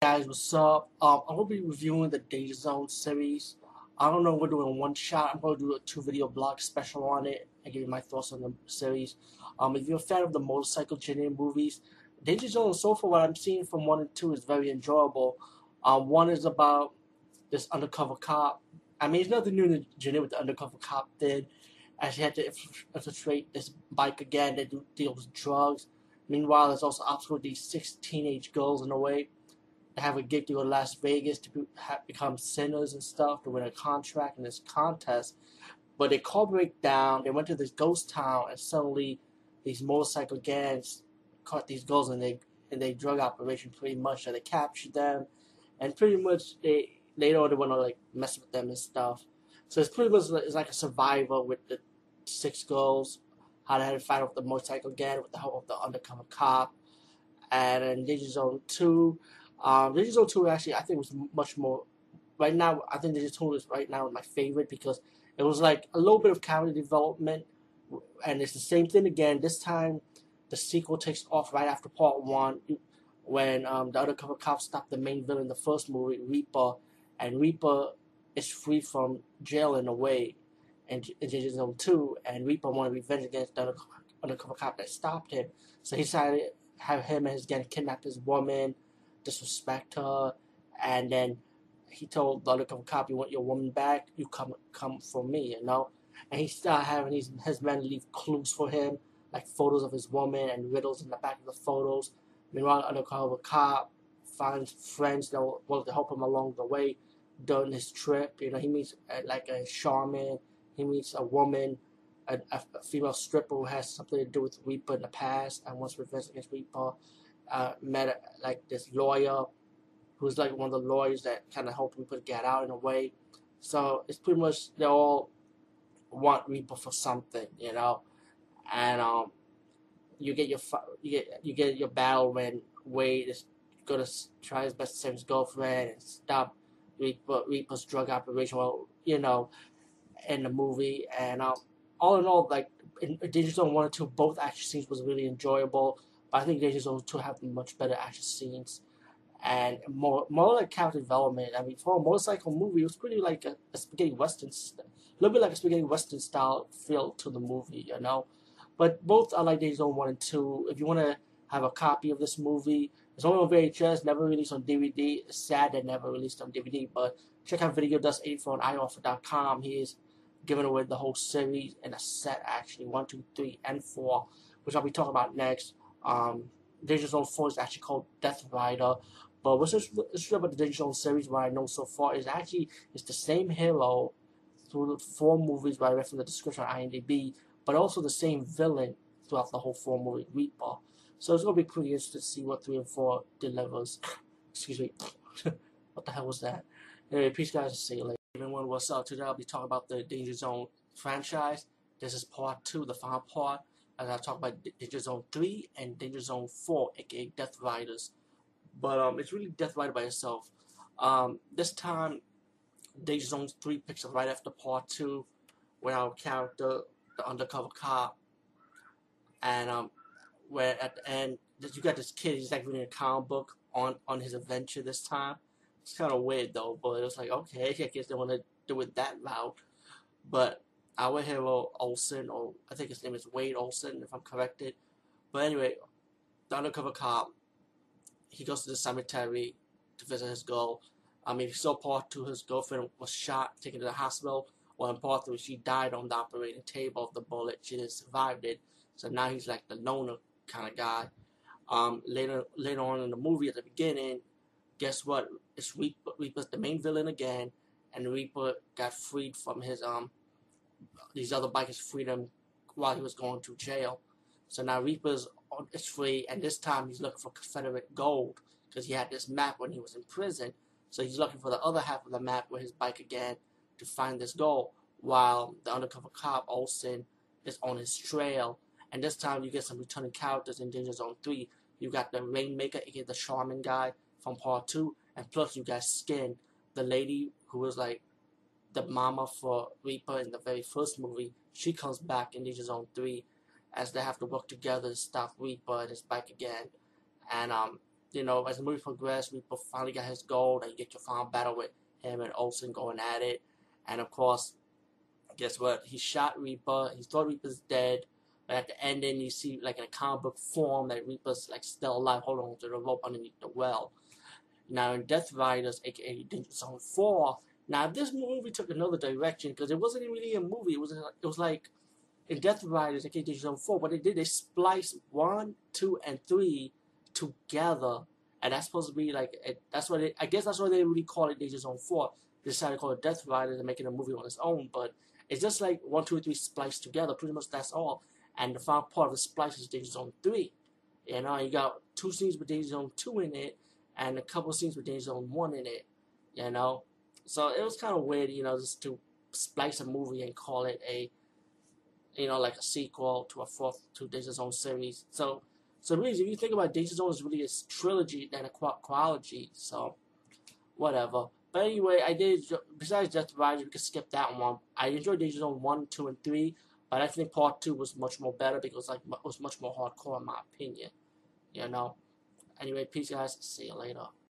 guys, what's up? Um, I'm gonna be reviewing the Danger Zone series. I don't know, we're doing one shot. I'm gonna do a two video blog special on it and give you my thoughts on the series. Um, if you're a fan of the motorcycle genre movies, Danger Zone, so far what I'm seeing from one and two is very enjoyable. Um, one is about this undercover cop. I mean, it's nothing new the genre what the undercover cop did, as he had to infiltrate this bike again. They do deal with drugs. Meanwhile, there's also obstacles with these six teenage girls in a way have a gig to go to Las Vegas to be, have, become sinners and stuff to win a contract in this contest. But they called break down. They went to this ghost town, and suddenly these motorcycle gangs caught these girls and they and they drug operation pretty much. So they captured them, and pretty much they they want to like mess with them and stuff. So it's pretty much it's like a survivor with the six girls, how they had to fight off the motorcycle gang with the help of the undercover cop, and in Danger Zone Two um, Digital 2 actually, I think was much more. Right now, I think Digital 2 is right now my favorite because it was like a little bit of character development, and it's the same thing again. This time, the sequel takes off right after part one, when um, the undercover cop stopped the main villain the first movie, Reaper, and Reaper is free from jail in a way, and in Digital 2, and Reaper wanted revenge against the undercover cop that stopped him. So he decided have him and his gang kidnap his woman disrespect her, and then he told the undercover cop, "You want your woman back? You come come for me," you know. And he started having his his men leave clues for him, like photos of his woman and riddles in the back of the photos. Meanwhile, the undercover cop finds friends that will, will help him along the way during his trip. You know, he meets uh, like a shaman. He meets a woman, a, a, female stripper who has something to do with Reaper in the past and wants revenge against Reaper uh, met like this lawyer who's like one of the lawyers that kind of helped Reaper get out in a way. So it's pretty much they all want Reaper for something, you know, and um, you get your you get you get your battle when Wade is gonna try his best to save his girlfriend and stop Reaper, Reaper's drug operation. Well, you know, in the movie, and um, all in all, like in Zone one and two, both action scenes was really enjoyable. But I think Danger Zone 2 have much better action scenes and more more like character development. I mean, for a motorcycle movie, it was pretty like a, a spaghetti western, a little bit like a spaghetti western style feel to the movie, you know. But both are like Danger Zone 1 and 2. If you want to have a copy of this movie, it's only on VHS, never released on DVD. It's sad that never released on DVD, but check out Video Dust 84 on ioffer.com. He is giving away the whole series in a set, actually 1, 2, 3, and 4, which I'll be talking about next. Um, Zone 4 is actually called Death Rider. But what's interesting about the Zone series, what I know so far, is actually it's the same Halo through the four movies, what I read from the description on IMDb, but also the same villain throughout the whole four movie, Reaper. So it's gonna be pretty interesting to see what three and four delivers. Excuse me. what the hell was that? Anyway, peace guys, see you later. Everyone, what's up? Today I'll be talking about the Danger Zone franchise. This is part two, the final part as I talk about Danger Zone 3 and Danger Zone 4, aka Death Riders. But um, it's really Death Rider by itself. Um, this time, Danger Zone 3 picks up right after part 2, where our character, the undercover cop, and um, where at the end, you got this kid, he's like reading a comic book on, on his adventure this time. It's kind of weird though, but it was like, okay, I guess they want to do it that route. But our hero Olsen, or I think his name is Wade Olsen, if I'm corrected. But anyway, the undercover cop, he goes to the cemetery to visit his girl. I mean, he saw part two, his girlfriend was shot, taken to the hospital. Well, in part three, she died on the operating table of the bullet. She didn't survive it. So now he's like the loner kind of guy. Um, later, later on in the movie, at the beginning, guess what? It's Reaper, Reaper's the main villain again, and Reaper got freed from his um these other bikers freedom while he was going to jail. So now Reaper's oh, is free, and this time he's looking for Confederate gold because he had this map when he was in prison. So he's looking for the other half of the map with his bike again to find this gold, while the undercover cop Olsen is on his trail. And this time you get some returning characters in Danger Zone 3. You got the Rainmaker, aka the Shaman guy from part 2, and plus you got Skin, the lady who was like the mama for Reaper in the very first movie, she comes back in Danger Zone 3 as they have to work together to stop Reaper and his bike again. And um, you know, as the movie progressed, Reaper finally got his goal, and you get your final battle with him and Olsen going at it. And of course, guess what? He shot Reaper. He thought Reaper's dead. But at the ending, you see, like in a comic book form, that Reaper's like still alive, holding on to the rope underneath the well. Now in Death Riders, aka Danger Zone 4, now this movie took another direction because it wasn't really a movie. It was it was like in Death Riders, Danger Zone 4, what they did, they spliced 1, 2, and 3 together. And that's supposed to be like, that's what they, I guess that's why they really call it Danger Zone 4. They decided to call it Death Riders and making a movie on its own. But it's just like 1, 2, 3 spliced together. Pretty much that's all. And the final part of the splice is Danger Zone 3. You know, you got two scenes with Danger Zone 2 in it, and a couple scenes with Danger Zone 1 in it. You know? So it was kind of weird, you know, just to splice a movie and call it a you know, like a sequel to a fourth to Danger Zone series. So, so really, if you think about it, Danger Zone is really a trilogy than a quadrilogy. So, whatever. But anyway, I did. Besides Death Riders, we can skip that one. I enjoyed Danger Zone one, two, and three, but I think Part two was much more better because like it was much more hardcore in my opinion. You know. Anyway, peace, guys. See you later.